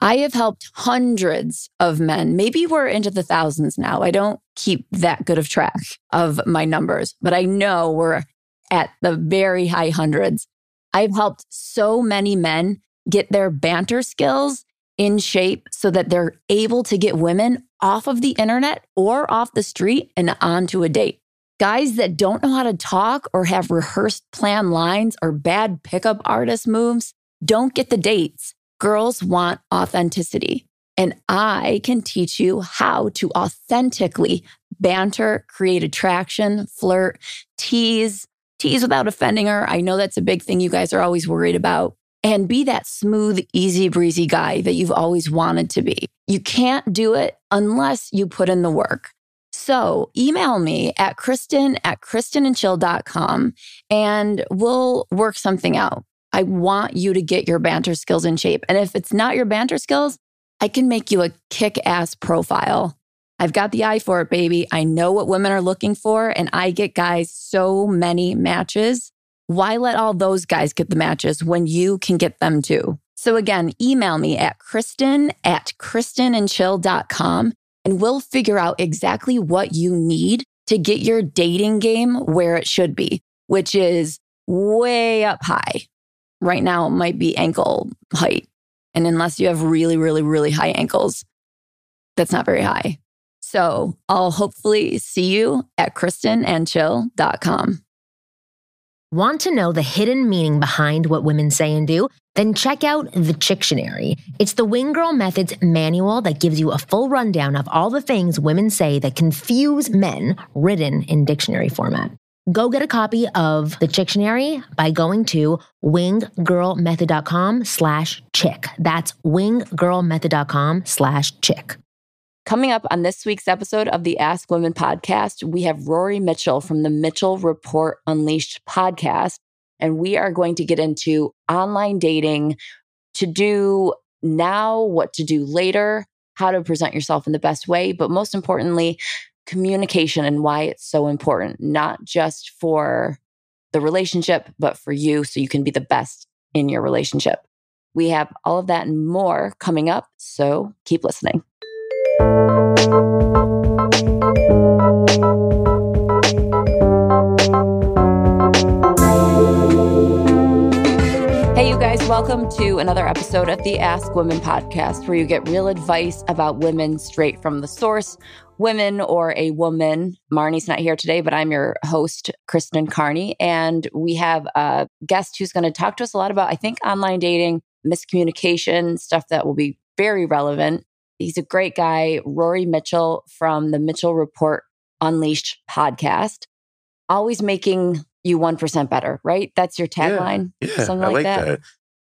I have helped hundreds of men. Maybe we're into the thousands now. I don't keep that good of track of my numbers, but I know we're at the very high hundreds. I've helped so many men get their banter skills in shape so that they're able to get women off of the internet or off the street and onto a date. Guys that don't know how to talk or have rehearsed plan lines or bad pickup artist moves don't get the dates Girls want authenticity. And I can teach you how to authentically banter, create attraction, flirt, tease, tease without offending her. I know that's a big thing you guys are always worried about. And be that smooth, easy breezy guy that you've always wanted to be. You can't do it unless you put in the work. So email me at Kristen at KristenandChill.com and we'll work something out. I want you to get your banter skills in shape. And if it's not your banter skills, I can make you a kick ass profile. I've got the eye for it, baby. I know what women are looking for, and I get guys so many matches. Why let all those guys get the matches when you can get them too? So again, email me at Kristen at KristenandChill.com and we'll figure out exactly what you need to get your dating game where it should be, which is way up high right now might be ankle height. And unless you have really, really, really high ankles, that's not very high. So I'll hopefully see you at kristenandchill.com. Want to know the hidden meaning behind what women say and do? Then check out the Chictionary. It's the Wing Girl Methods manual that gives you a full rundown of all the things women say that confuse men, written in dictionary format. Go get a copy of the Chictionary by going to winggirlmethod.com slash chick. That's winggirlmethod.com slash chick. Coming up on this week's episode of the Ask Women podcast, we have Rory Mitchell from the Mitchell Report Unleashed podcast. And we are going to get into online dating to do now, what to do later, how to present yourself in the best way, but most importantly, communication and why it's so important, not just for the relationship, but for you so you can be the best in your relationship. We have all of that and more coming up, so keep listening. Hey, you guys, welcome to another episode of the Ask Women podcast, where you get real advice about women straight from the source women or a woman. Marni's not here today, but I'm your host, Kristen Carney. And we have a guest who's going to talk to us a lot about, I think, online dating, miscommunication, stuff that will be very relevant. He's a great guy, Rory Mitchell from the Mitchell Report Unleashed podcast. Always making you 1% better, right? That's your tagline? Yeah, yeah Something I like, that. that.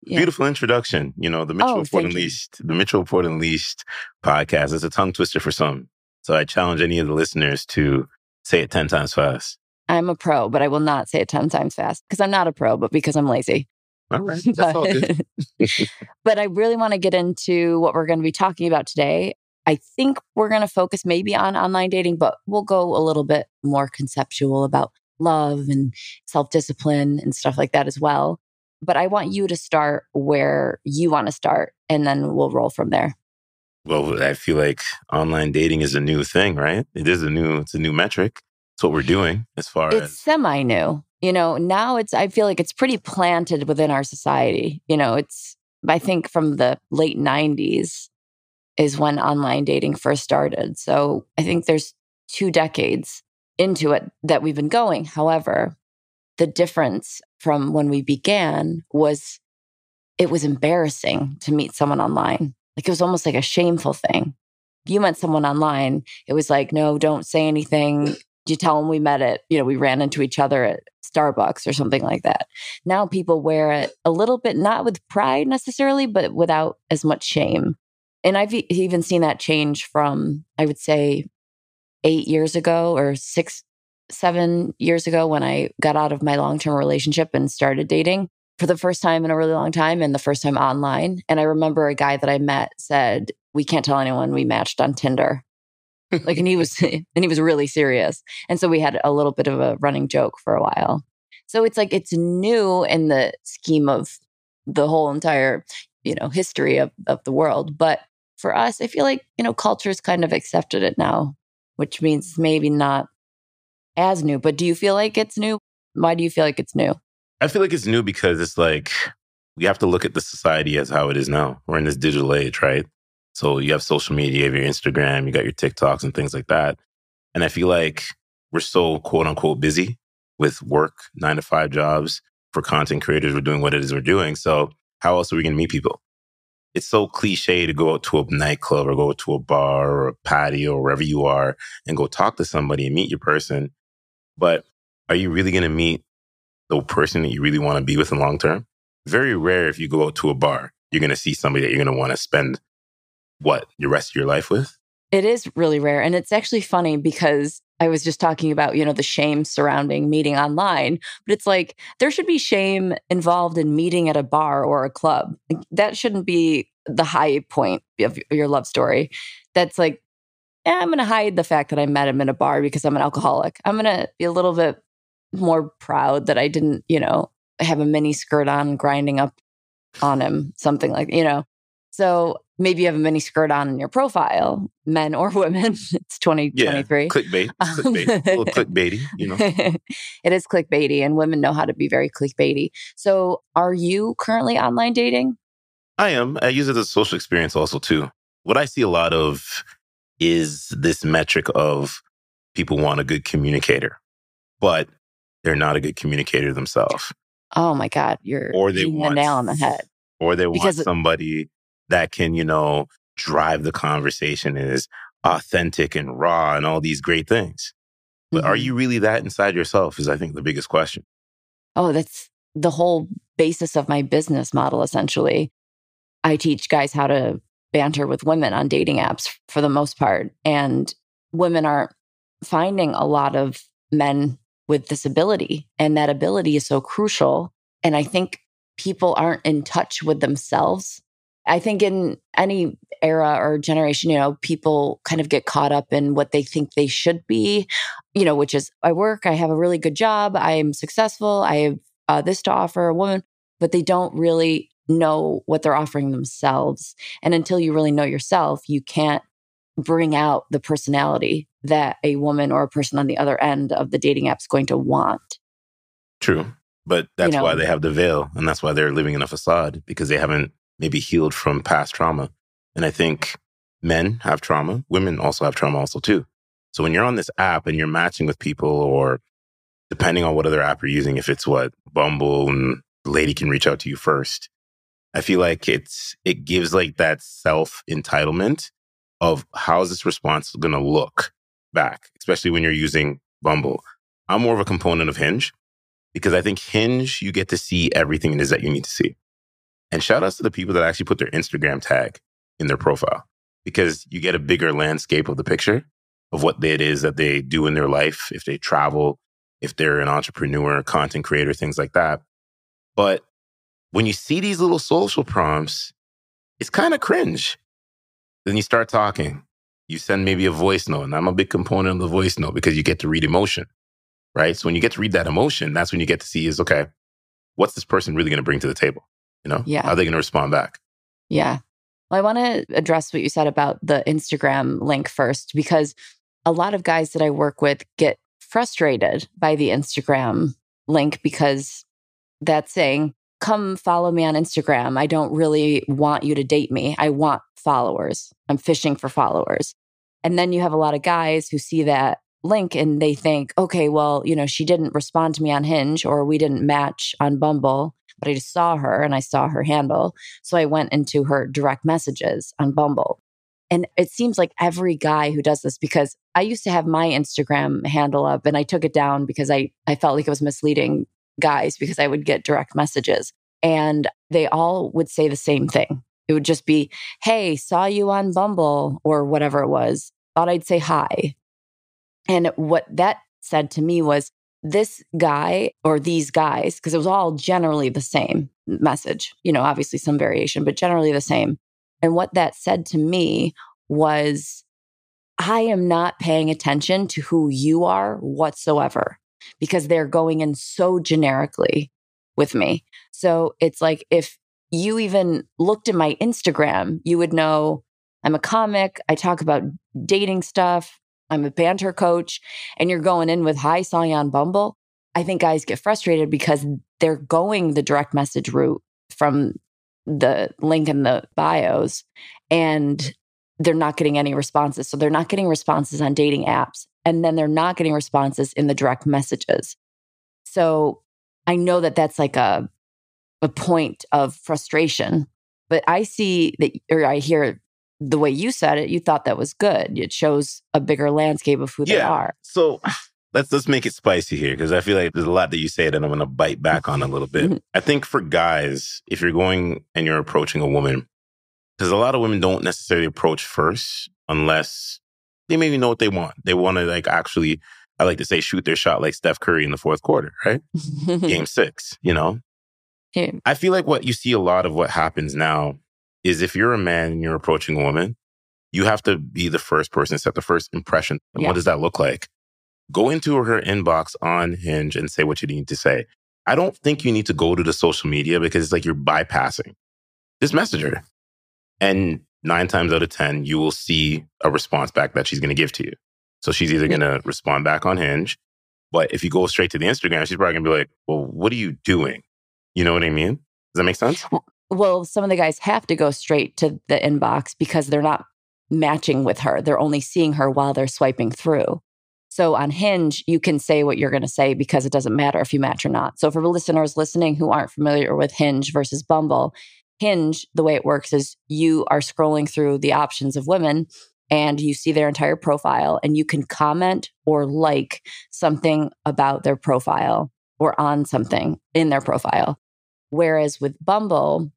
Yeah. Beautiful introduction. You know, the Mitchell oh, Report Unleashed, you. the Mitchell Report Unleashed podcast is a tongue twister for some. So I challenge any of the listeners to say it 10 times fast. I'm a pro, but I will not say it 10 times fast because I'm not a pro, but because I'm lazy. All right. That's but, all good. but I really want to get into what we're going to be talking about today. I think we're going to focus maybe on online dating, but we'll go a little bit more conceptual about love and self discipline and stuff like that as well. But I want you to start where you want to start, and then we'll roll from there. Well, I feel like online dating is a new thing, right? It is a new, it's a new metric. It's what we're doing as far it's as it's semi new. You know, now it's, I feel like it's pretty planted within our society. You know, it's, I think from the late 90s is when online dating first started. So I think there's two decades into it that we've been going. However, the difference from when we began was it was embarrassing to meet someone online. Like it was almost like a shameful thing. If you met someone online, it was like, no, don't say anything. you tell them we met at, you know, we ran into each other at Starbucks or something like that. Now people wear it a little bit, not with pride necessarily, but without as much shame. And I've even seen that change from, I would say, eight years ago or six, seven years ago when I got out of my long term relationship and started dating for the first time in a really long time and the first time online. And I remember a guy that I met said, We can't tell anyone we matched on Tinder. like, and he was, and he was really serious. And so we had a little bit of a running joke for a while. So it's like, it's new in the scheme of the whole entire, you know, history of, of the world. But for us, I feel like, you know, culture's kind of accepted it now, which means maybe not as new. But do you feel like it's new? Why do you feel like it's new? I feel like it's new because it's like we have to look at the society as how it is now. We're in this digital age, right? So you have social media, you have your Instagram, you got your TikToks and things like that. And I feel like we're so quote unquote busy with work, nine to five jobs for content creators. We're doing what it is we're doing. So how else are we going to meet people? It's so cliche to go out to a nightclub or go to a bar or a patio or wherever you are and go talk to somebody and meet your person. But are you really going to meet the person that you really want to be with in long term? Very rare if you go out to a bar, you're going to see somebody that you're going to want to spend what, your rest of your life with? It is really rare. And it's actually funny because I was just talking about, you know, the shame surrounding meeting online, but it's like there should be shame involved in meeting at a bar or a club. That shouldn't be the high point of your love story. That's like, eh, I'm going to hide the fact that I met him in a bar because I'm an alcoholic. I'm going to be a little bit more proud that I didn't, you know, have a mini skirt on grinding up on him, something like, you know. So maybe you have a mini skirt on in your profile, men or women. It's 2023. Yeah, clickbait. Um, clickbait. a little clickbaity, you know. it is clickbaity, and women know how to be very clickbaity. So are you currently online dating? I am. I use it as a social experience also, too. What I see a lot of is this metric of people want a good communicator, but they're not a good communicator themselves. Oh my God. You're or they want, the nail on the head. Or they because want somebody that can, you know, drive the conversation and is authentic and raw and all these great things. But mm-hmm. are you really that inside yourself? Is I think the biggest question. Oh, that's the whole basis of my business model, essentially. I teach guys how to banter with women on dating apps for the most part. And women aren't finding a lot of men with this ability. And that ability is so crucial. And I think people aren't in touch with themselves I think in any era or generation, you know, people kind of get caught up in what they think they should be, you know, which is I work, I have a really good job, I'm successful, I have uh, this to offer a woman, but they don't really know what they're offering themselves. And until you really know yourself, you can't bring out the personality that a woman or a person on the other end of the dating app is going to want. True. But that's you know, why they have the veil and that's why they're living in a facade because they haven't maybe healed from past trauma. And I think men have trauma, women also have trauma also too. So when you're on this app and you're matching with people or depending on what other app you're using, if it's what Bumble and lady can reach out to you first, I feel like it's it gives like that self entitlement of how's this response going to look back, especially when you're using Bumble. I'm more of a component of Hinge because I think Hinge you get to see everything it is that you need to see. And shout outs to the people that actually put their Instagram tag in their profile because you get a bigger landscape of the picture of what it is that they do in their life, if they travel, if they're an entrepreneur, content creator, things like that. But when you see these little social prompts, it's kind of cringe. Then you start talking. You send maybe a voice note, and I'm a big component of the voice note because you get to read emotion, right? So when you get to read that emotion, that's when you get to see is okay, what's this person really going to bring to the table? You know, yeah. how are they going to respond back? Yeah. Well, I want to address what you said about the Instagram link first, because a lot of guys that I work with get frustrated by the Instagram link because that's saying, come follow me on Instagram. I don't really want you to date me. I want followers. I'm fishing for followers. And then you have a lot of guys who see that link and they think, okay, well, you know, she didn't respond to me on Hinge or we didn't match on Bumble but I just saw her and I saw her handle. So I went into her direct messages on Bumble. And it seems like every guy who does this, because I used to have my Instagram handle up and I took it down because I, I felt like it was misleading guys because I would get direct messages and they all would say the same thing. It would just be, Hey, saw you on Bumble or whatever it was. Thought I'd say hi. And what that said to me was, this guy or these guys, because it was all generally the same message, you know, obviously some variation, but generally the same. And what that said to me was, I am not paying attention to who you are whatsoever because they're going in so generically with me. So it's like if you even looked at my Instagram, you would know I'm a comic. I talk about dating stuff. I'm a banter coach. And you're going in with hi, saw you on Bumble. I think guys get frustrated because they're going the direct message route from the link in the bios and they're not getting any responses. So they're not getting responses on dating apps. And then they're not getting responses in the direct messages. So I know that that's like a, a point of frustration, but I see that, or I hear the way you said it, you thought that was good. It shows a bigger landscape of who yeah. they are. So let's let's make it spicy here because I feel like there's a lot that you say that I'm going to bite back on a little bit. Mm-hmm. I think for guys, if you're going and you're approaching a woman, because a lot of women don't necessarily approach first unless they maybe know what they want. They want to like actually, I like to say, shoot their shot like Steph Curry in the fourth quarter, right? Game six, you know. Yeah. I feel like what you see a lot of what happens now is if you're a man and you're approaching a woman, you have to be the first person, set the first impression. And yeah. what does that look like? Go into her inbox on Hinge and say what you need to say. I don't think you need to go to the social media because it's like you're bypassing. Just message her. And nine times out of 10, you will see a response back that she's going to give to you. So she's either going to respond back on Hinge. But if you go straight to the Instagram, she's probably going to be like, well, what are you doing? You know what I mean? Does that make sense? Well, some of the guys have to go straight to the inbox because they're not matching with her. They're only seeing her while they're swiping through. So on Hinge, you can say what you're going to say because it doesn't matter if you match or not. So for listeners listening who aren't familiar with Hinge versus Bumble, Hinge, the way it works is you are scrolling through the options of women and you see their entire profile and you can comment or like something about their profile or on something in their profile. Whereas with Bumble,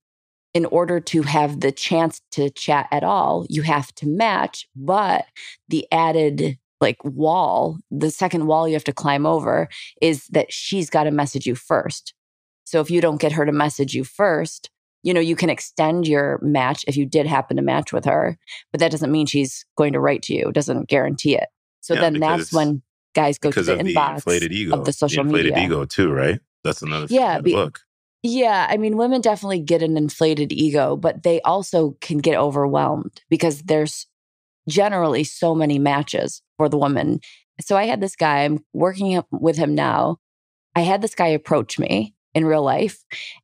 in order to have the chance to chat at all, you have to match, but the added like wall, the second wall you have to climb over is that she's got to message you first. So if you don't get her to message you first, you know, you can extend your match if you did happen to match with her, but that doesn't mean she's going to write to you. It doesn't guarantee it. So yeah, then that's when guys go to the inbox the inflated ego, of the social the inflated media. ego too, right? That's another yeah, be, book. Yeah, I mean, women definitely get an inflated ego, but they also can get overwhelmed because there's generally so many matches for the woman. So I had this guy, I'm working with him now. I had this guy approach me in real life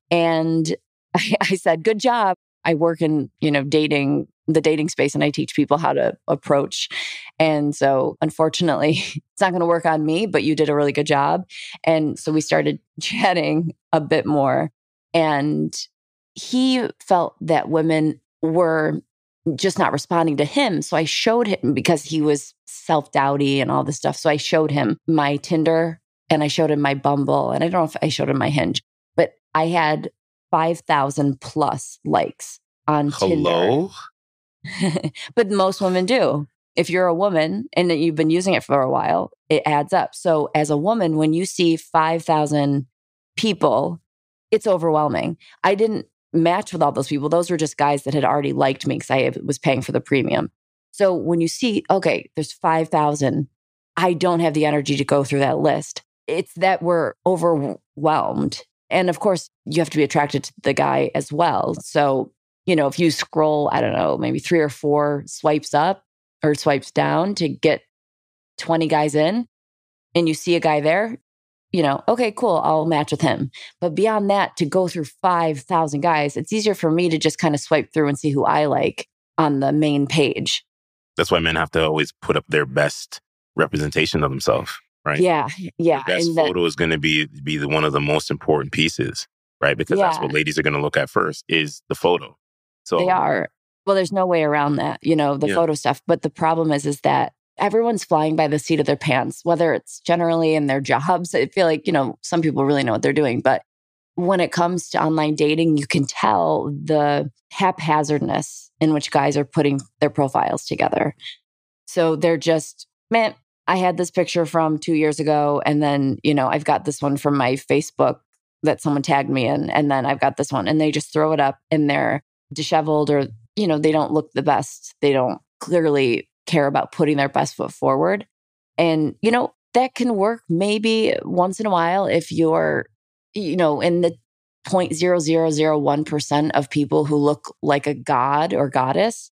and I, I said, good job. I work in, you know, dating, the dating space and I teach people how to approach. And so unfortunately, it's not going to work on me, but you did a really good job. And so we started chatting a bit more. And he felt that women were just not responding to him. So I showed him because he was self doubty and all this stuff. So I showed him my Tinder and I showed him my Bumble. And I don't know if I showed him my Hinge, but I had 5,000 plus likes on Hello? Tinder. but most women do. If you're a woman and you've been using it for a while, it adds up. So as a woman, when you see 5,000 people, it's overwhelming. I didn't match with all those people. Those were just guys that had already liked me because I was paying for the premium. So when you see, okay, there's 5,000, I don't have the energy to go through that list. It's that we're overwhelmed and of course, you have to be attracted to the guy as well. So, you know, if you scroll, I don't know, maybe three or four swipes up or swipes down to get 20 guys in and you see a guy there, you know, okay, cool, I'll match with him. But beyond that, to go through 5,000 guys, it's easier for me to just kind of swipe through and see who I like on the main page. That's why men have to always put up their best representation of themselves right? Yeah, yeah. The best and photo is going to be be the, one of the most important pieces, right? Because yeah. that's what ladies are going to look at first is the photo. So they are. Well, there's no way around that, you know, the yeah. photo stuff. But the problem is, is that everyone's flying by the seat of their pants, whether it's generally in their jobs. I feel like, you know, some people really know what they're doing. But when it comes to online dating, you can tell the haphazardness in which guys are putting their profiles together. So they're just, man, I had this picture from two years ago. And then, you know, I've got this one from my Facebook that someone tagged me in. And then I've got this one. And they just throw it up and they're disheveled or, you know, they don't look the best. They don't clearly care about putting their best foot forward. And, you know, that can work maybe once in a while if you're, you know, in the 0.0001% of people who look like a god or goddess.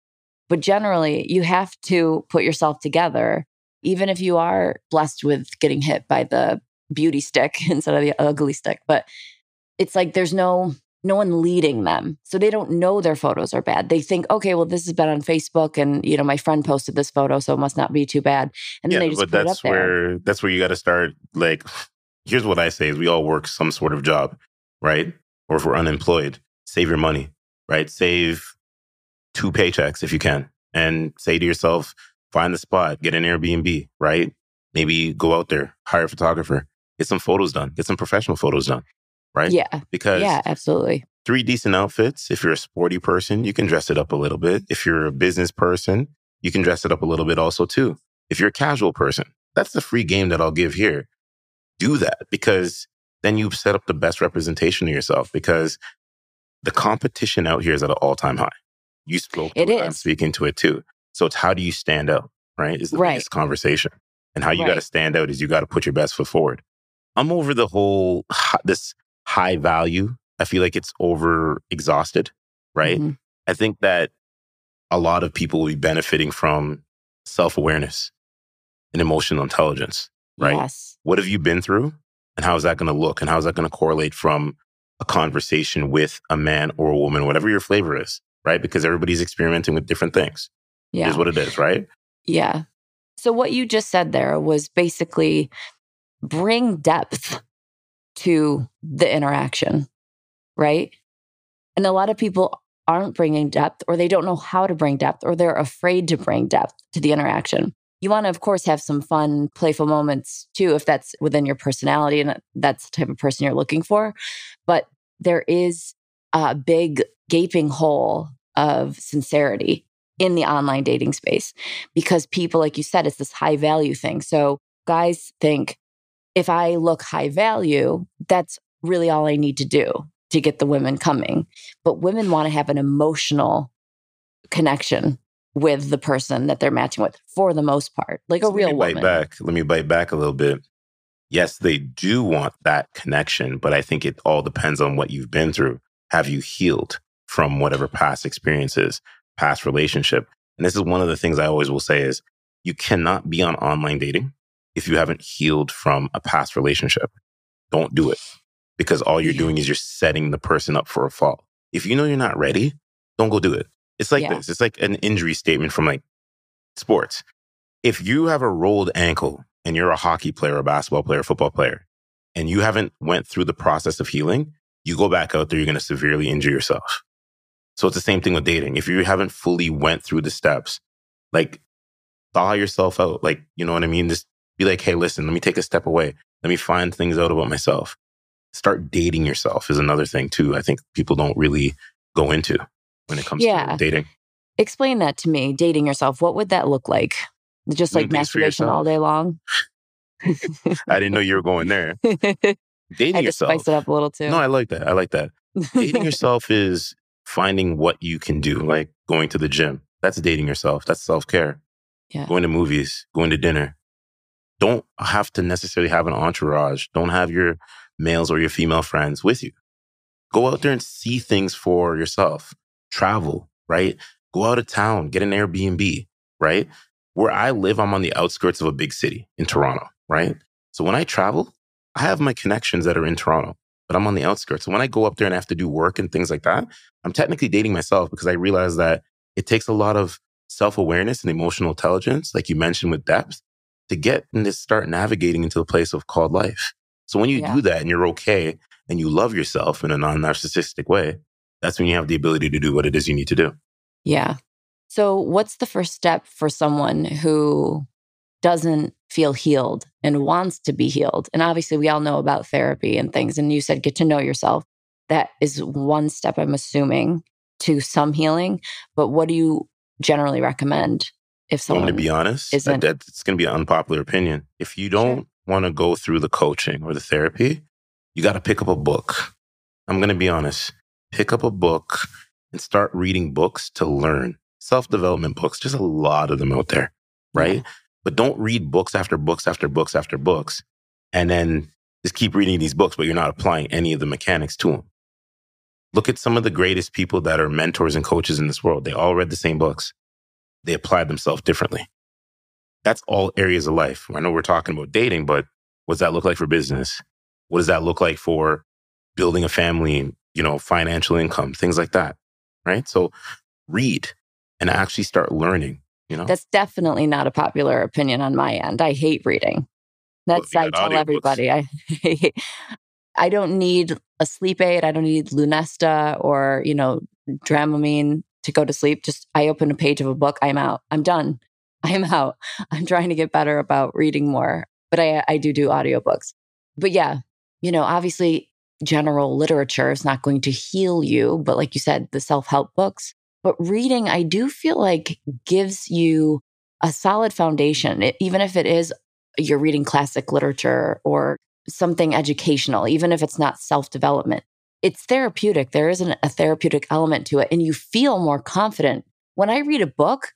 But generally, you have to put yourself together, even if you are blessed with getting hit by the beauty stick instead of the ugly stick. But it's like there's no no one leading them. So they don't know their photos are bad. They think, okay, well, this has been on Facebook and, you know, my friend posted this photo, so it must not be too bad. And yeah, then they just but put that's it up where, there. That's where you got to start. Like, here's what I say is we all work some sort of job, right? Or if we're unemployed, save your money, right? Save two paychecks if you can and say to yourself, find the spot, get an Airbnb, right? Maybe go out there, hire a photographer, get some photos done, get some professional photos done right? Yeah. Because yeah, absolutely. Three decent outfits. If you're a sporty person, you can dress it up a little bit. If you're a business person, you can dress it up a little bit also too. If you're a casual person, that's the free game that I'll give here. Do that because then you've set up the best representation of yourself because the competition out here is at an all time high. You spoke it, it I'm speaking to it too. So it's how do you stand out, right? Is the right. biggest conversation. And how you right. got to stand out is you got to put your best foot forward. I'm over the whole, this high value. I feel like it's over exhausted, right? Mm-hmm. I think that a lot of people will be benefiting from self awareness and emotional intelligence, right? Yes. What have you been through? And how is that going to look? And how is that going to correlate from a conversation with a man or a woman, whatever your flavor is, right? Because everybody's experimenting with different things. Yeah. Is what it is, right? Yeah. So what you just said there was basically bring depth to the interaction, right? And a lot of people aren't bringing depth or they don't know how to bring depth or they're afraid to bring depth to the interaction. You want to, of course, have some fun, playful moments too, if that's within your personality and that's the type of person you're looking for. But there is a big gaping hole of sincerity in the online dating space because people, like you said, it's this high value thing. So guys think, if I look high value, that's really all I need to do to get the women coming. But women want to have an emotional connection with the person that they're matching with for the most part, like so a real let me woman. Bite back. Let me bite back a little bit. Yes, they do want that connection, but I think it all depends on what you've been through. Have you healed from whatever past experiences, past relationship? And this is one of the things I always will say is you cannot be on online dating if you haven't healed from a past relationship. Don't do it because all you're doing is you're setting the person up for a fall. If you know you're not ready, don't go do it. It's like yeah. this. It's like an injury statement from like sports. If you have a rolled ankle and you're a hockey player, a basketball player, a football player, and you haven't went through the process of healing, you go back out there, you're going to severely injure yourself. So it's the same thing with dating. If you haven't fully went through the steps, like thaw yourself out, like, you know what I mean? Just be like, hey, listen, let me take a step away. Let me find things out about myself. Start dating yourself is another thing too. I think people don't really go into when it comes yeah. to dating. Explain that to me. Dating yourself. What would that look like? Just like masturbation all day long? I didn't know you were going there. Dating I yourself. Spice it up a little too. No, I like that. I like that. dating yourself is finding what you can do, like going to the gym. That's dating yourself. That's self care. Yeah. Going to movies, going to dinner, don't have to necessarily have an entourage. Don't have your males or your female friends with you. Go out there and see things for yourself. Travel, right? Go out of town, get an Airbnb, right? Where I live, I'm on the outskirts of a big city in Toronto, right? So when I travel, I have my connections that are in Toronto, but I'm on the outskirts. So when I go up there and I have to do work and things like that, I'm technically dating myself because I realize that it takes a lot of self awareness and emotional intelligence, like you mentioned with depth, to get and to start navigating into the place of called life. So when you yeah. do that and you're okay and you love yourself in a non narcissistic way, that's when you have the ability to do what it is you need to do. Yeah. So, what's the first step for someone who doesn't feel healed and wants to be healed? And obviously, we all know about therapy and things. And you said get to know yourself. That is one step, I'm assuming, to some healing. But what do you generally recommend if someone, to be honest, isn't... that, that's going to be an unpopular opinion. If you don't sure. want to go through the coaching or the therapy, you got to pick up a book. I'm going to be honest. Pick up a book and start reading books to learn self development books. Just a lot of them out there, right? Yeah. But don't read books after books after books after books and then just keep reading these books, but you're not applying any of the mechanics to them. Look at some of the greatest people that are mentors and coaches in this world. They all read the same books they applied themselves differently. That's all areas of life. I know we're talking about dating, but what does that look like for business? What does that look like for building a family, you know, financial income, things like that? Right. So read and actually start learning, you know? That's definitely not a popular opinion on my end. I hate reading. That's, well, I tell everybody, I, I don't need a sleep aid. I don't need Lunesta or, you know, Dramamine to go to sleep. Just I open a page of a book, I'm out. I'm done. I'm out. I'm trying to get better about reading more, but I, I do do audiobooks. But yeah, you know, obviously general literature is not going to heal you, but like you said, the self help books. But reading, I do feel like gives you a solid foundation, it, even if it is you're reading classic literature or something educational, even if it's not self development it's therapeutic. There isn't a therapeutic element to it. And you feel more confident. When I read a book,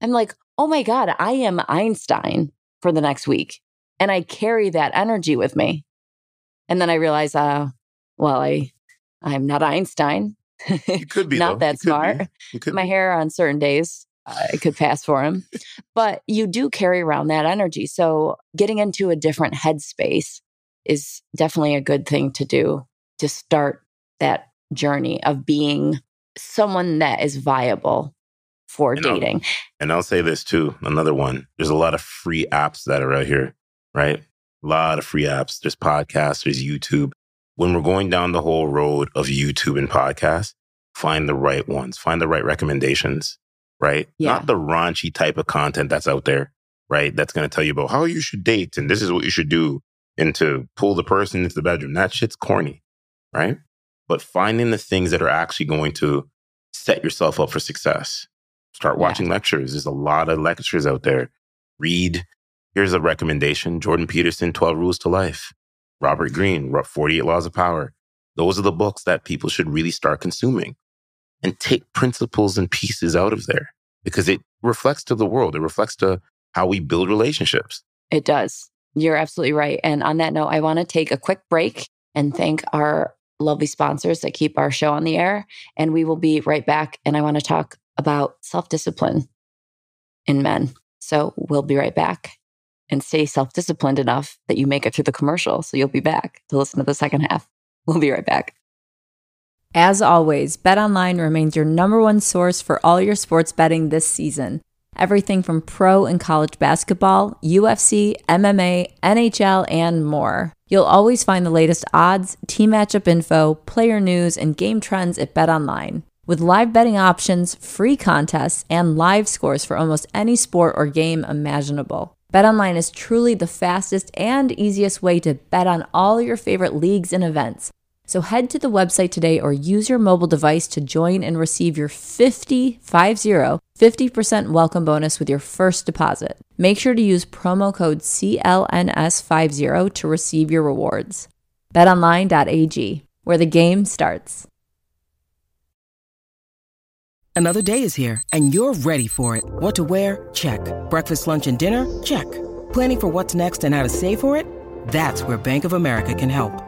I'm like, oh my God, I am Einstein for the next week. And I carry that energy with me. And then I realize, uh, well, I, I'm not Einstein. It could be not though. that smart. My be. hair on certain days, uh, it could pass for him. but you do carry around that energy. So getting into a different headspace is definitely a good thing to do to start that journey of being someone that is viable for and dating. I'll, and I'll say this too, another one. There's a lot of free apps that are out here, right? A lot of free apps. There's podcasts, there's YouTube. When we're going down the whole road of YouTube and podcasts, find the right ones, find the right recommendations, right? Yeah. Not the raunchy type of content that's out there, right? That's going to tell you about how you should date and this is what you should do and to pull the person into the bedroom. That shit's corny, right? But finding the things that are actually going to set yourself up for success. Start watching yeah. lectures. There's a lot of lectures out there. Read. Here's a recommendation Jordan Peterson, 12 Rules to Life. Robert mm-hmm. Greene, 48 Laws of Power. Those are the books that people should really start consuming and take principles and pieces out of there because it reflects to the world. It reflects to how we build relationships. It does. You're absolutely right. And on that note, I want to take a quick break and thank our lovely sponsors that keep our show on the air. And we will be right back. And I want to talk about self discipline in men. So we'll be right back and stay self disciplined enough that you make it through the commercial. So you'll be back to listen to the second half. We'll be right back. As always, BetOnline remains your number one source for all your sports betting this season. Everything from pro and college basketball, UFC, MMA, NHL, and more. You'll always find the latest odds, team matchup info, player news, and game trends at BetOnline. With live betting options, free contests, and live scores for almost any sport or game imaginable. BetOnline is truly the fastest and easiest way to bet on all your favorite leagues and events. So head to the website today or use your mobile device to join and receive your 50, 50, 50% welcome bonus with your first deposit. Make sure to use promo code CLNS50 to receive your rewards. BetOnline.ag, where the game starts. Another day is here and you're ready for it. What to wear? Check. Breakfast, lunch, and dinner? Check. Planning for what's next and how to save for it? That's where Bank of America can help.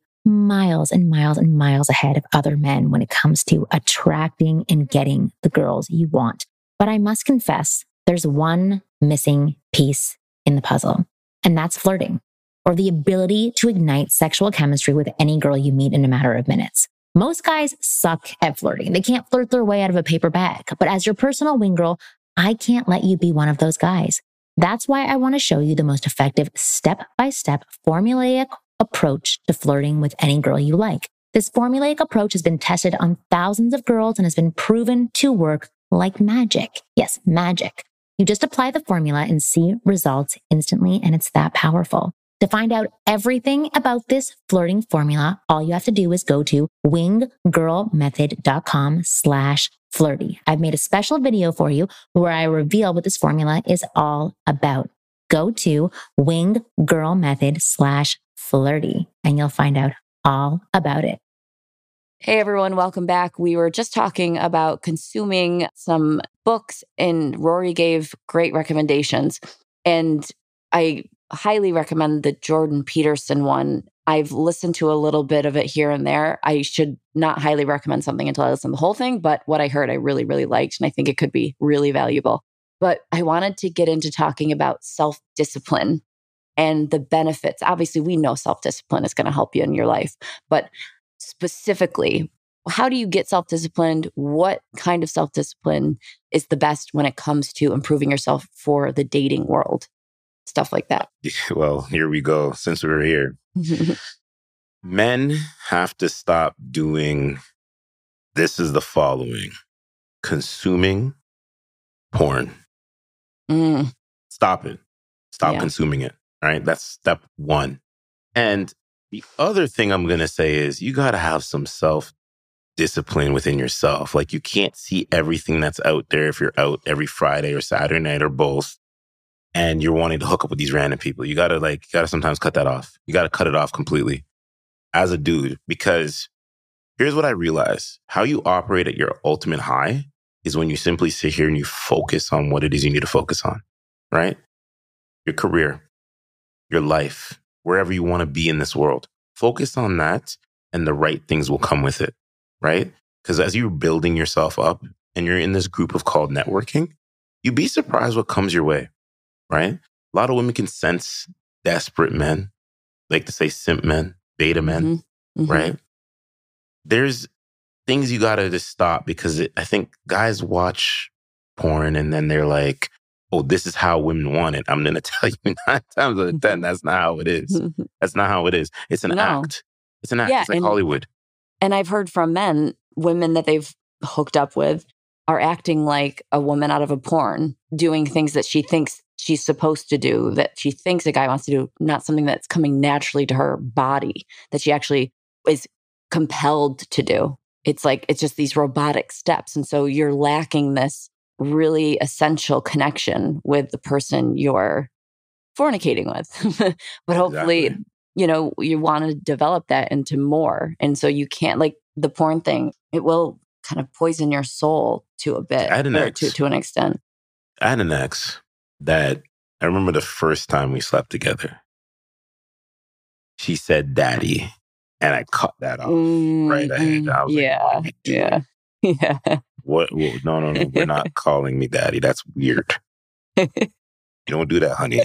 miles and miles and miles ahead of other men when it comes to attracting and getting the girls you want. But I must confess, there's one missing piece in the puzzle. and that's flirting or the ability to ignite sexual chemistry with any girl you meet in a matter of minutes. Most guys suck at flirting. They can't flirt their way out of a paper bag. But as your personal wing girl, I can't let you be one of those guys. That's why I want to show you the most effective step by step formulaic approach to flirting with any girl you like. This formulaic approach has been tested on thousands of girls and has been proven to work like magic. Yes, magic. You just apply the formula and see results instantly, and it's that powerful. To find out everything about this flirting formula, all you have to do is go to winggirlmethod.com slash flirty. I've made a special video for you where I reveal what this formula is all about. Go to winggirlmethod slash flirty and you'll find out all about it. Hey everyone, welcome back. We were just talking about consuming some books and Rory gave great recommendations. And I highly recommend the Jordan Peterson one. I've listened to a little bit of it here and there. I should not highly recommend something until I listen to the whole thing, but what I heard I really, really liked, and I think it could be really valuable. But I wanted to get into talking about self discipline and the benefits. Obviously, we know self discipline is going to help you in your life, but specifically, how do you get self disciplined? What kind of self discipline is the best when it comes to improving yourself for the dating world? stuff like that. Well, here we go. Since we're here, men have to stop doing this is the following consuming porn. Mm. Stop it. Stop yeah. consuming it. Right. That's step one. And the other thing I'm going to say is you got to have some self discipline within yourself. Like you can't see everything that's out there if you're out every Friday or Saturday night or both and you're wanting to hook up with these random people. You gotta like, you gotta sometimes cut that off. You gotta cut it off completely as a dude, because here's what I realize how you operate at your ultimate high is when you simply sit here and you focus on what it is you need to focus on, right? Your career, your life, wherever you want to be in this world. Focus on that and the right things will come with it, right? Because as you're building yourself up and you're in this group of called networking, you'd be surprised what comes your way right? A lot of women can sense desperate men, like to say simp men, beta men, mm-hmm. Mm-hmm. right? There's things you gotta just stop because it, I think guys watch porn and then they're like, oh, this is how women want it. I'm gonna tell you nine times out of 10, mm-hmm. that's not how it is. That's not how it is. It's an no. act. It's an act. Yeah, it's like and, Hollywood. And I've heard from men, women that they've hooked up with are acting like a woman out of a porn, doing things that she thinks she's supposed to do, that she thinks a guy wants to do, not something that's coming naturally to her body, that she actually is compelled to do. It's like, it's just these robotic steps. And so you're lacking this really essential connection with the person you're fornicating with. but hopefully, exactly. you know, you want to develop that into more. And so you can't, like the porn thing, it will kind of poison your soul to a bit, to, to an extent. I had an ex that I remember the first time we slept together. She said, Daddy. And I cut that off mm, right ahead. I was yeah. Like, yeah. Yeah. What? No, no, no. We're not calling me daddy. That's weird. you don't do that, honey.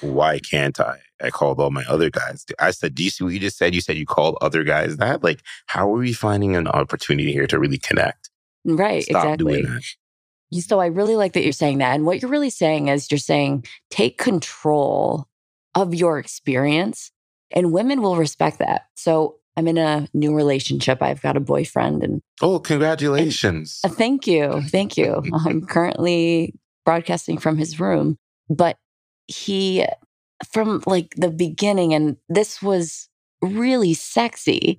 Why can't I? I called all my other guys. I said, Do you see what you just said? You said you called other guys that? Like, how are we finding an opportunity here to really connect? Right. Stop exactly. Doing that. So I really like that you're saying that. And what you're really saying is you're saying take control of your experience and women will respect that. So I'm in a new relationship. I've got a boyfriend and Oh, congratulations. And, uh, thank you. Thank you. I'm currently broadcasting from his room, but he from like the beginning and this was really sexy.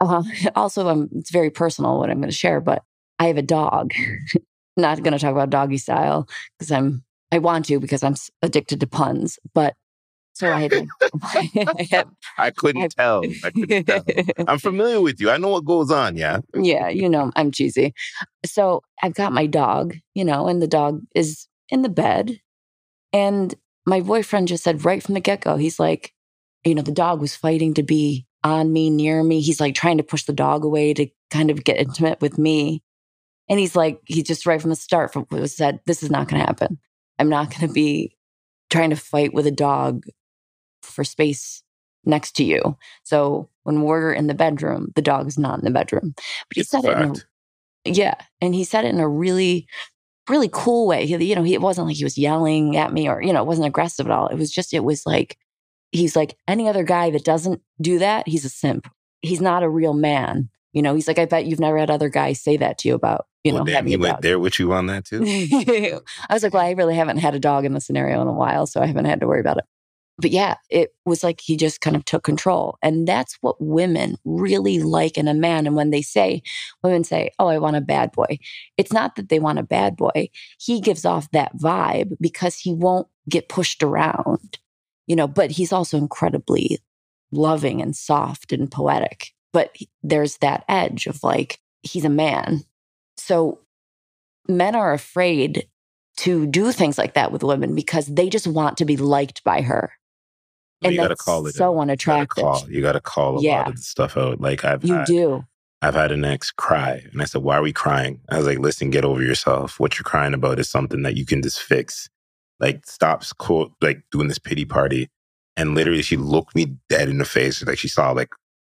Uh, also, um, it's very personal what I'm going to share, but I have a dog not going to talk about doggy style because I'm I want to because I'm addicted to puns. But so I I, had, I couldn't I, tell. I couldn't tell. I'm familiar with you. I know what goes on. Yeah. Yeah. You know, I'm cheesy. So I've got my dog, you know, and the dog is in the bed. And my boyfriend just said right from the get go, he's like, you know, the dog was fighting to be on me, near me. He's like trying to push the dog away to kind of get intimate with me. And he's like, he just right from the start from, said, this is not going to happen. I'm not going to be trying to fight with a dog for space next to you. So when we're in the bedroom, the dog's not in the bedroom. But he It's said it in a, yeah, and he said it in a really really cool way. He, you know, he it wasn't like he was yelling at me or you know, it wasn't aggressive at all. It was just it was like he's like any other guy that doesn't do that, he's a simp. He's not a real man. You know, he's like I bet you've never had other guys say that to you about, you well, know, damn, he went there with you on that too. I was like, well, I really haven't had a dog in the scenario in a while, so I haven't had to worry about it. But yeah, it was like he just kind of took control. And that's what women really like in a man. And when they say, women say, oh, I want a bad boy, it's not that they want a bad boy. He gives off that vibe because he won't get pushed around, you know, but he's also incredibly loving and soft and poetic. But there's that edge of like, he's a man. So men are afraid to do things like that with women because they just want to be liked by her. And you gotta call it. so out. You gotta call. You gotta call a Yeah. lot of the stuff out. Like I've You had, do. I've had an ex cry, and I said, "Why are we crying?" I was like, "Listen, get over yourself. What you're crying about is something that you can just fix. Like, stop quote like doing this pity party." And literally, she looked me dead in the face, like she saw like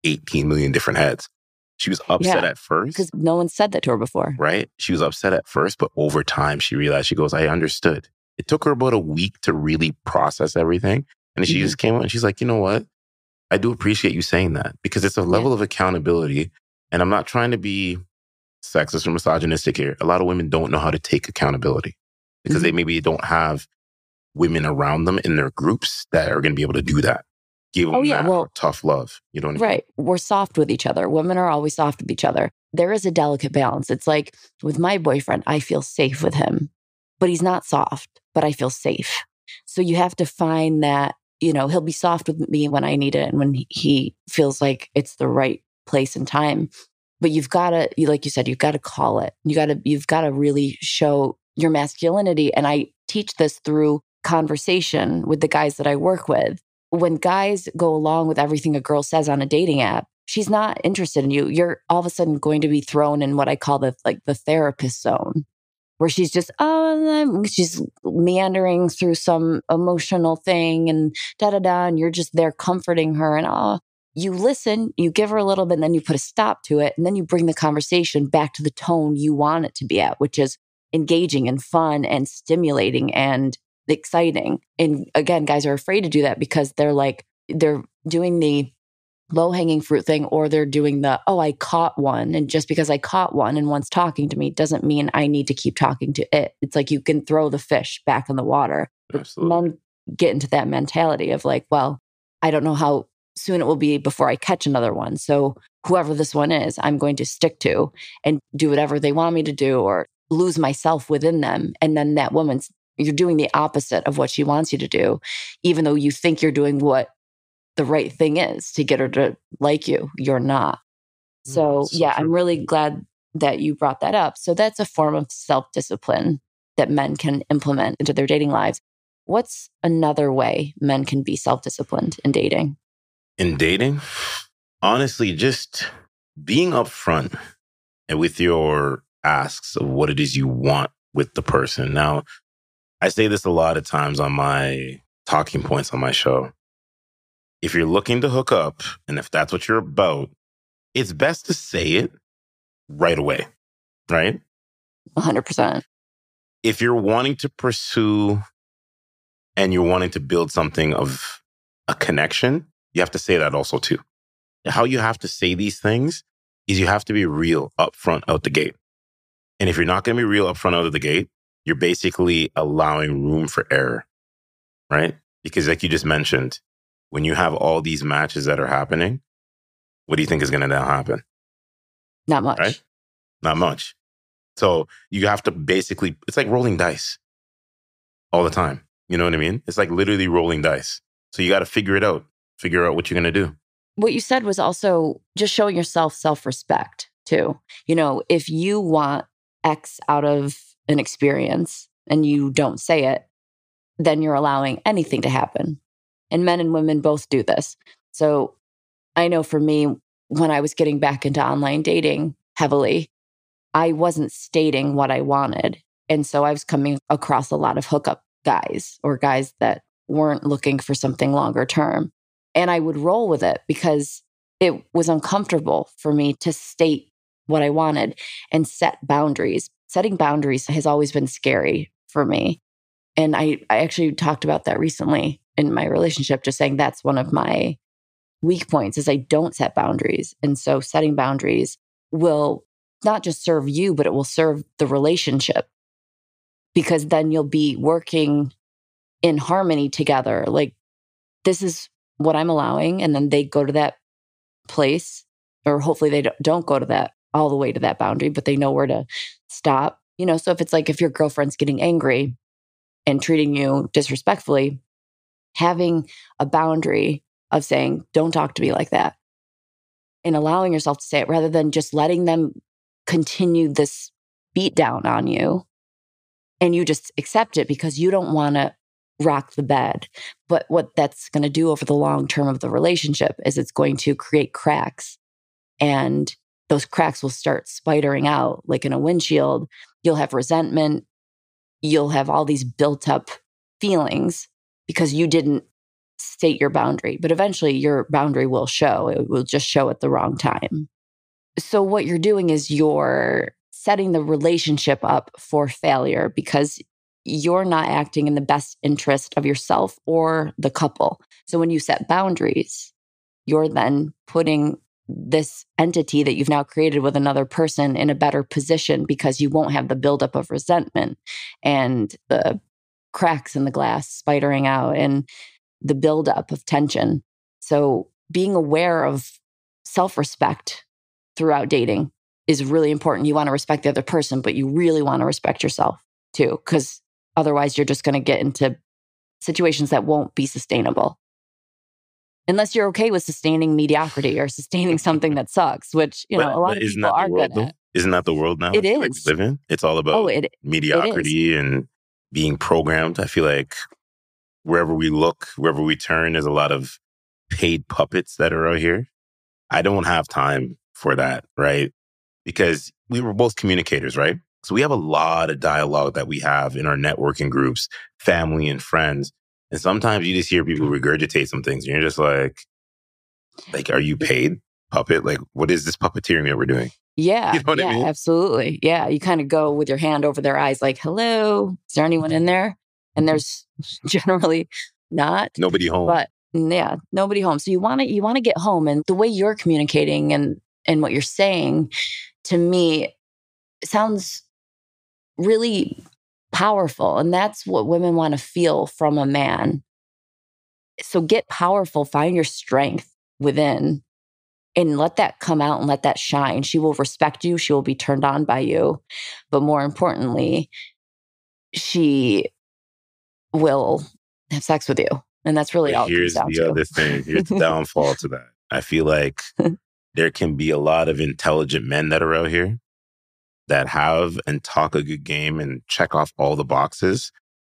18 million different heads. She was upset Yeah, at first, Because no one said that to her before. right? She was upset at first, but over time, she realized she goes, "I understood." It took her about a week to really process everything, and she Mhm. just came out and she's like, "You know what? I do appreciate you saying that because it's a level of accountability. And I'm not trying to be sexist or misogynistic here. A lot of women don't know how to take accountability because they maybe don't have women around them in their groups that are going to be able to do that. Give them Oh, yeah, that well- tough love. You know what I mean? Right. We're soft with each other. Women are always soft with each other. There is a delicate balance. It's like with my boyfriend, I feel safe with him, but he's not soft, but I feel safe. So you have to find that, you know, he'll be soft with me when I need it and when he- feels like it's the right place and time. But you've got to, like you said, you've got to call it. You got to, you've got to really show your masculinity. And I teach this through conversation with the guys that I work with when guys go along with everything a girl says on a dating app, she's not interested in you. You're all of a sudden going to be thrown in what I call the like the therapist zone, where she's just oh, she's meandering through some emotional thing and da da da, and you're just there comforting her and oh. You listen, you give her a little bit, and then you put a stop to it, and then you bring the conversation back to the tone you want it to be at, which is engaging and fun and stimulating and exciting. And again, guys are afraid to do that because they're like, they're doing the low hanging fruit thing or they're doing the, oh, I caught one. And just because I caught one and one's talking to me doesn't mean I need to keep talking to it. It's like you can throw the fish back in the water. Absolutely. Men get into that mentality of like, well, I don't know how soon it will be before I catch another one. So whoever this one is, I'm going to stick to and do whatever they want me to do or lose myself within them. And then that woman's, you're doing the opposite of what she wants you to do, even though you think you're doing what the right thing is to get her to like you. You're not. So, Mm, so yeah, true. I'm really glad that you brought that up. So, that's a form of self discipline that men can implement into their dating lives. What's another way men can be self disciplined in dating? in dating, honestly, just being upfront and with your asks of what it is you want with the person. Now, I say this a lot of times on my talking points on my show. If you're looking to hook up and if that's what you're about, it's best to say it right away, right? 100%. if you're wanting to pursue and you're wanting to build something of a connection, you have to say that also too. How you have to say these things is you have to be real upfront out the gate. And if you're not going to be real upfront out of the gate, you're basically allowing room for error, right? Because like you just mentioned, when you have all these matches that are happening, what do you think is going to now happen? Not much. Right. Not much. So you have to basically, it's like rolling dice all the time. You know what I mean? It's like literally rolling dice. So you got to figure it out, figure out what you're going to do. what you said was also just showing yourself self respect too. You know, if you want X out of an experience and you don't say it, then you're allowing anything to happen. And men and women both do this. So I know for me, when I was getting back into online dating heavily, I wasn't stating what I wanted. And so I was coming across a lot of hookup guys or guys that weren't looking for something longer term. And I would roll with it because it was uncomfortable for me to state what I wanted and set boundaries. Setting boundaries has always been scary for me. And I, I actually talked about that recently in my relationship, just saying that's one of my weak points is I don't set boundaries. And so setting boundaries will not just serve you, but it will serve the relationship because then you'll be working in harmony together. Like, this is what I'm allowing. And then they go to that place, or hopefully they don't go to that all the way to that boundary, but they know where to stop. You know, so if it's like if your girlfriend's getting angry and treating you disrespectfully, having a boundary of saying, don't talk to me like that and allowing yourself to say it rather than just letting them continue this beat down on you and you just accept it because you don't want to rock the bed. But what that's going to do over the long term of the relationship is it's going to create cracks and those cracks will start spidering out like in a windshield. You'll have resentment. You'll have all these built up feelings because you didn't state your boundary, but eventually your boundary will show. It will just show at the wrong time. So, what you're doing is you're setting the relationship up for failure because you're not acting in the best interest of yourself or the couple. So, when you set boundaries, you're then putting this entity that you've now created with another person in a better position because you won't have the buildup of resentment and the cracks in the glass spidering out and the buildup of tension. So, being aware of self respect throughout dating is really important. You want to respect the other person, but you really want to respect yourself too, because otherwise you're just going to get into situations that won't be sustainable. Unless you're okay with sustaining mediocrity or sustaining something that sucks, which you know but, a lot of people are world, good at. Isn't that the world now? It is. Like live in? It's all oh, about oh, it, mediocrity it and being programmed. I feel like wherever we look, wherever we turn, there's a lot of paid puppets that are out here. I don't have time for that, right? Because we were both communicators, right? So we have a lot of dialogue that we have in our networking groups, family and friends. And sometimes you just hear people regurgitate some things and you're just like, like, are you paid puppet? Like, what is this puppeteering that we're doing? Yeah. You know yeah, I mean? absolutely. Yeah. You kind of go with your hand over their eyes, like, hello, is there anyone mm-hmm. in there? And mm-hmm. there's generally not. Nobody home. But mm, yeah, nobody home. So you want to you want to get home and the way you're communicating and and what you're saying to me sounds really powerful and that's what women want to feel from a man. So get powerful, find your strength within and let that come out and let that shine. She will respect you, she will be turned on by you. But more importantly, she will have sex with you. And that's really but all. Here's the to. other thing. Here's the downfall to that. I feel like there can be a lot of intelligent men that are out here that have and talk a good game and check off all the boxes.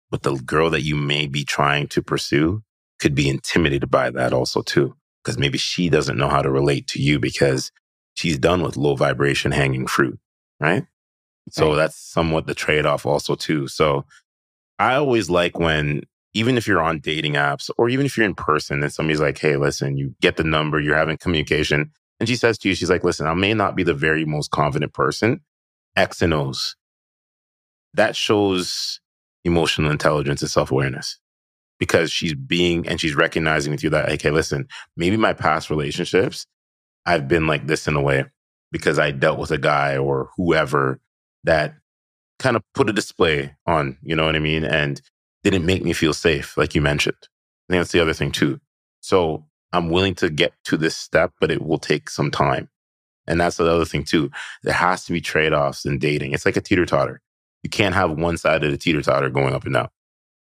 But the girl that you may be trying to pursue could be intimidated by that also too. Because maybe she doesn't know how to relate to you because she's done with low vibration hanging fruit. Right. So right. that's somewhat the trade off also too. So I always like when, even if you're on dating apps or even if you're in person and somebody's like, hey, listen, you get the number, you're having communication. And she says to you, she's like, listen, I may not be the very most confident person, X and O's. That shows emotional intelligence and self awareness because she's being and she's recognizing with you that, okay, listen, maybe my past relationships, I've been like this in a way because I dealt with a guy or whoever that kind of put a display on, you know what I mean? And didn't make me feel safe, like you mentioned. I think that's the other thing too. So I'm willing to get to this step, but it will take some time. And that's the other thing too. There has to be trade offs in dating. It's like a teeter totter. You can't have one side of the teeter totter going up and down.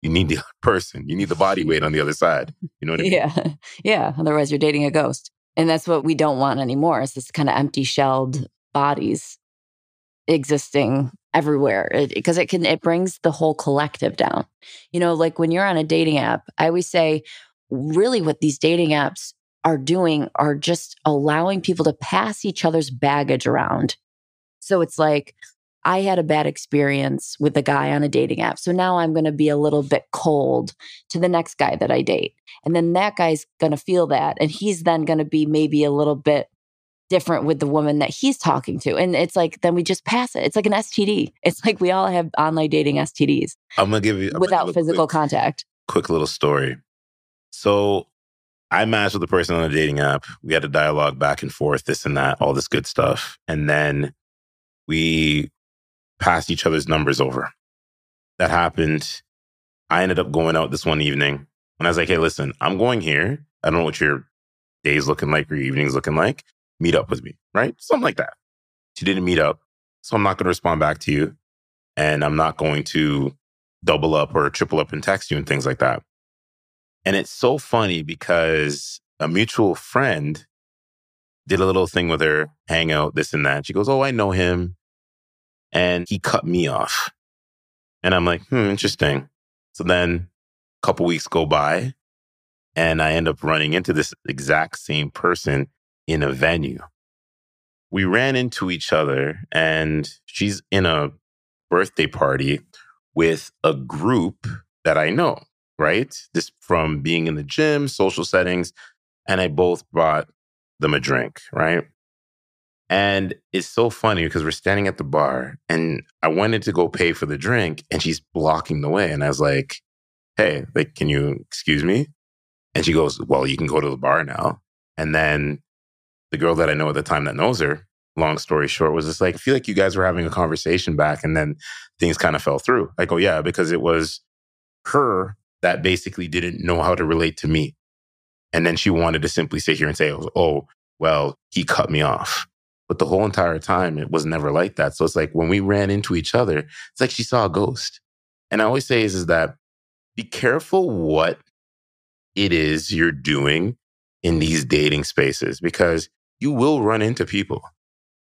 You need the person. You need the body weight on the other side. You know what I mean? Yeah. Yeah. Otherwise, you're dating a ghost. And that's what we don't want anymore. It's this kind of empty shelled bodies existing everywhere because it, it, can it brings the whole collective down you know like when you're on a dating app i always say really what these dating apps are doing are just allowing people to pass each other's baggage around so it's like I had a bad experience with a guy on a dating app. So now I'm going to be a little bit cold to the next guy that I date. And then that guy's going to feel that. And he's then going to be maybe a little bit different with the woman that he's talking to. And it's like, then we just pass it. It's like an STD. It's like we all have online dating STDs. I'm going to give you I'm without physical quick, contact. Quick little story. So I matched with a person on a dating app. We had a dialogue back and forth, this and that, all this good stuff. And then we passed each other's numbers over. That happened. I ended up going out this one evening and I was like, hey, listen, I'm going here. I don't know what your day's looking like or your evening's looking like. Meet up with me, right? Something like that. She didn't meet up. So I'm not going to respond back to you. And I'm not going to double up or triple up and text you and things like that. And it's so funny because a mutual friend did a little thing with her, hangout, this and that. She goes, Oh, I know him and he cut me off. And I'm like, hmm, interesting. So then a couple weeks go by and I end up running into this exact same person in a venue. We ran into each other and she's in a birthday party with a group that I know, right? This from being in the gym, social settings, and I both brought them a drink, right? And it's so funny because we're standing at the bar and I wanted to go pay for the drink and she's blocking the way. And I was like, hey, like, can you excuse me? And she goes, well, you can go to the bar now. And then the girl that I know at the time that knows her, long story short, was just like, I feel like you guys were having a conversation back and then things kind of fell through. I go, yeah, because it was her that basically didn't know how to relate to me. And then she wanted to simply sit here and say, oh, well, he cut me off. But the whole entire time, it was never like that. So it's like when we ran into each other, it's like she saw a ghost. And I always say is, is that be careful what it is you're doing in these dating spaces because you will run into people.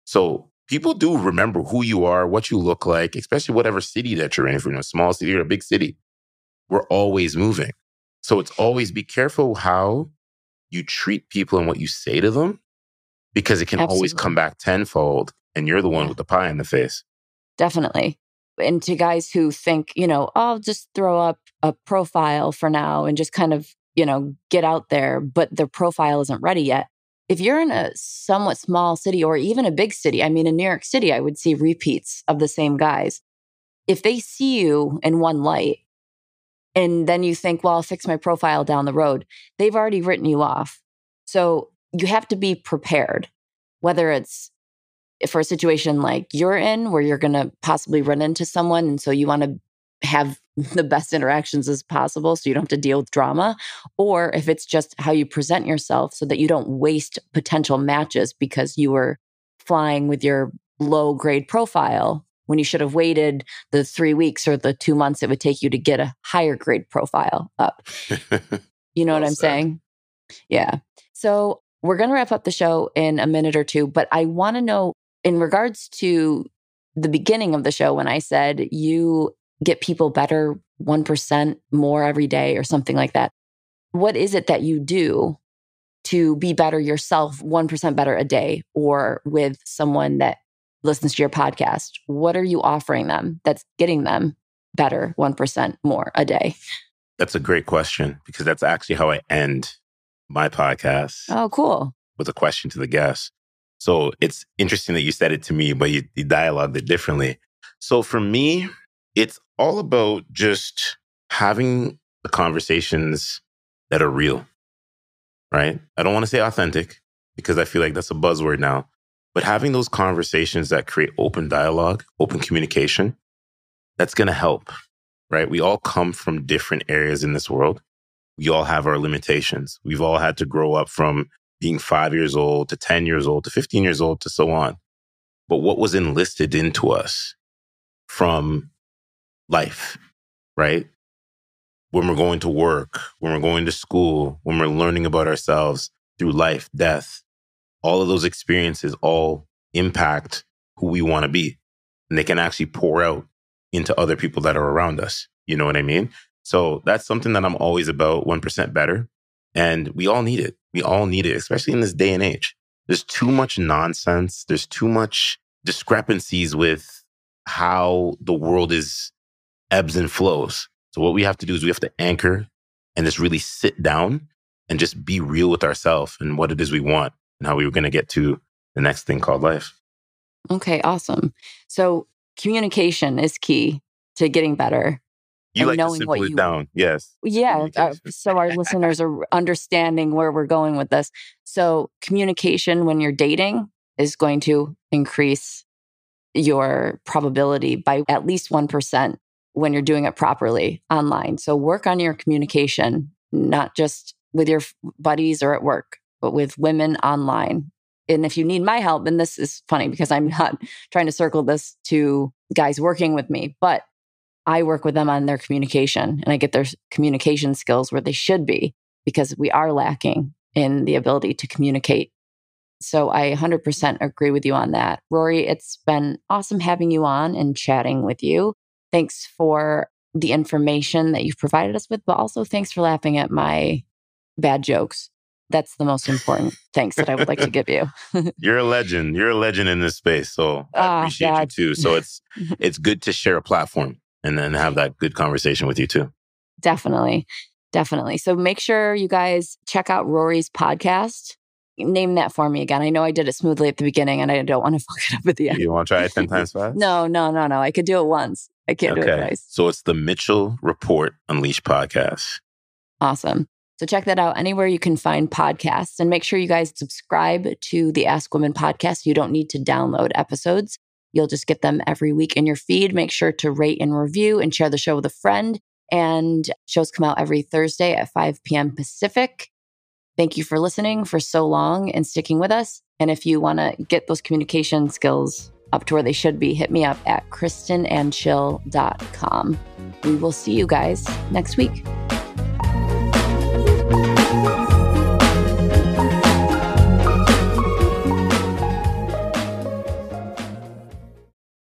So people do remember who you are, what you look like, especially whatever city that you're in. If you're in a small city or a big city, we're always moving. So it's always be careful how you treat people and what you say to them because it can Absolutely. always come back tenfold and you're the one with the pie in the face. Definitely. And to guys who think, you know, I'll just throw up a profile for now and just kind of, you know, get out there, but their profile isn't ready yet. If you're in a somewhat small city or even a big city, I mean, in New York City, I would see repeats of the same guys. If they see you in one light and then you think, well, I'll fix my profile down the road, they've already written you off. So you have to be prepared, whether it's for a situation like you're in where you're going to possibly run into someone. And so you want to have the best interactions as possible so you don't have to deal with drama, or if it's just how you present yourself so that you don't waste potential matches because you were flying with your low grade profile when you should have waited the three weeks or the two months it would take you to get a higher grade profile up. You know well what I'm said. saying? Yeah. So we're going to wrap up the show in a minute or two, but I want to know in regards to the beginning of the show when I said you get people better 1% more every day or something like that. What is it that you do to be better yourself 1% better a day or with someone that listens to your podcast? What are you offering them that's getting them better 1% more a day? That's a great question because that's actually how I end my podcast. Oh, cool. With a question to the guest. So it's interesting that you said it to me, but you, you dialogued it differently. So for me, it's all about just having the conversations that are real, right? I don't want to say authentic because I feel like that's a buzzword now, but having those conversations that create open dialogue, open communication, that's going to help, right? We all come from different areas in this world we all have our limitations. We've all had to grow up from being five years old to 10 years old to 15 years old to so on. But what was enlisted into us from life, right? When we're going to work, when we're going to school, when we're learning about ourselves through life, death, all of those experiences all impact who we want to be. And they can actually pour out into other people that are around us. You know what I mean? So that's something that I'm always about 1% better. And we all need it. We all need it, especially in this day and age. There's too much nonsense. There's too much discrepancies with how the world is ebbs and flows. So what we have to do is we have to anchor and just really sit down and just be real with ourselves and what it is we want and how we were going to get to the next thing called life. Okay, awesome. So communication is key to getting better. You like knowing it you, down, yes. Yeah, uh, so our listeners are understanding where we're going with this. So communication when you're dating is going to increase your probability by at least 1% when you're doing it properly online. So work on your communication, not just with your buddies or at work, but with women online. And if you need my help, and this is funny because I'm not trying to circle this to guys working with me, but I work with them on their communication and I get their communication skills where they should be because we are lacking in the ability to communicate. So I 100% agree with you on that. Rory, it's been awesome having you on and chatting with you. Thanks for the information that you've provided us with, but also thanks for laughing at my bad jokes. That's the most important thanks that I would like to give you. You're a legend. You're a legend in this space. So I ah, appreciate you too. So it's it's good to share a platform and then have that good conversation with you too. Definitely. Definitely. So make sure you guys check out Rory's podcast. Name that for me again. I know I did it smoothly at the beginning and I don't want to fuck it up at the end. You want to try it 10 times fast? no, no, no, no. I could do it once. I can't okay. do it twice. So it's the Mitchell Report Unleashed podcast. Awesome. So check that out anywhere you can find podcasts and make sure you guys subscribe to the Ask Women podcast. You don't need to download episodes. You'll just get them every week in your feed. Make sure to rate and review and share the show with a friend. And shows come out every Thursday at 5 p.m. Pacific. Thank you for listening for so long and sticking with us. And if you want to get those communication skills up to where they should be, hit me up at kristenandchill.com. We will see you guys next week.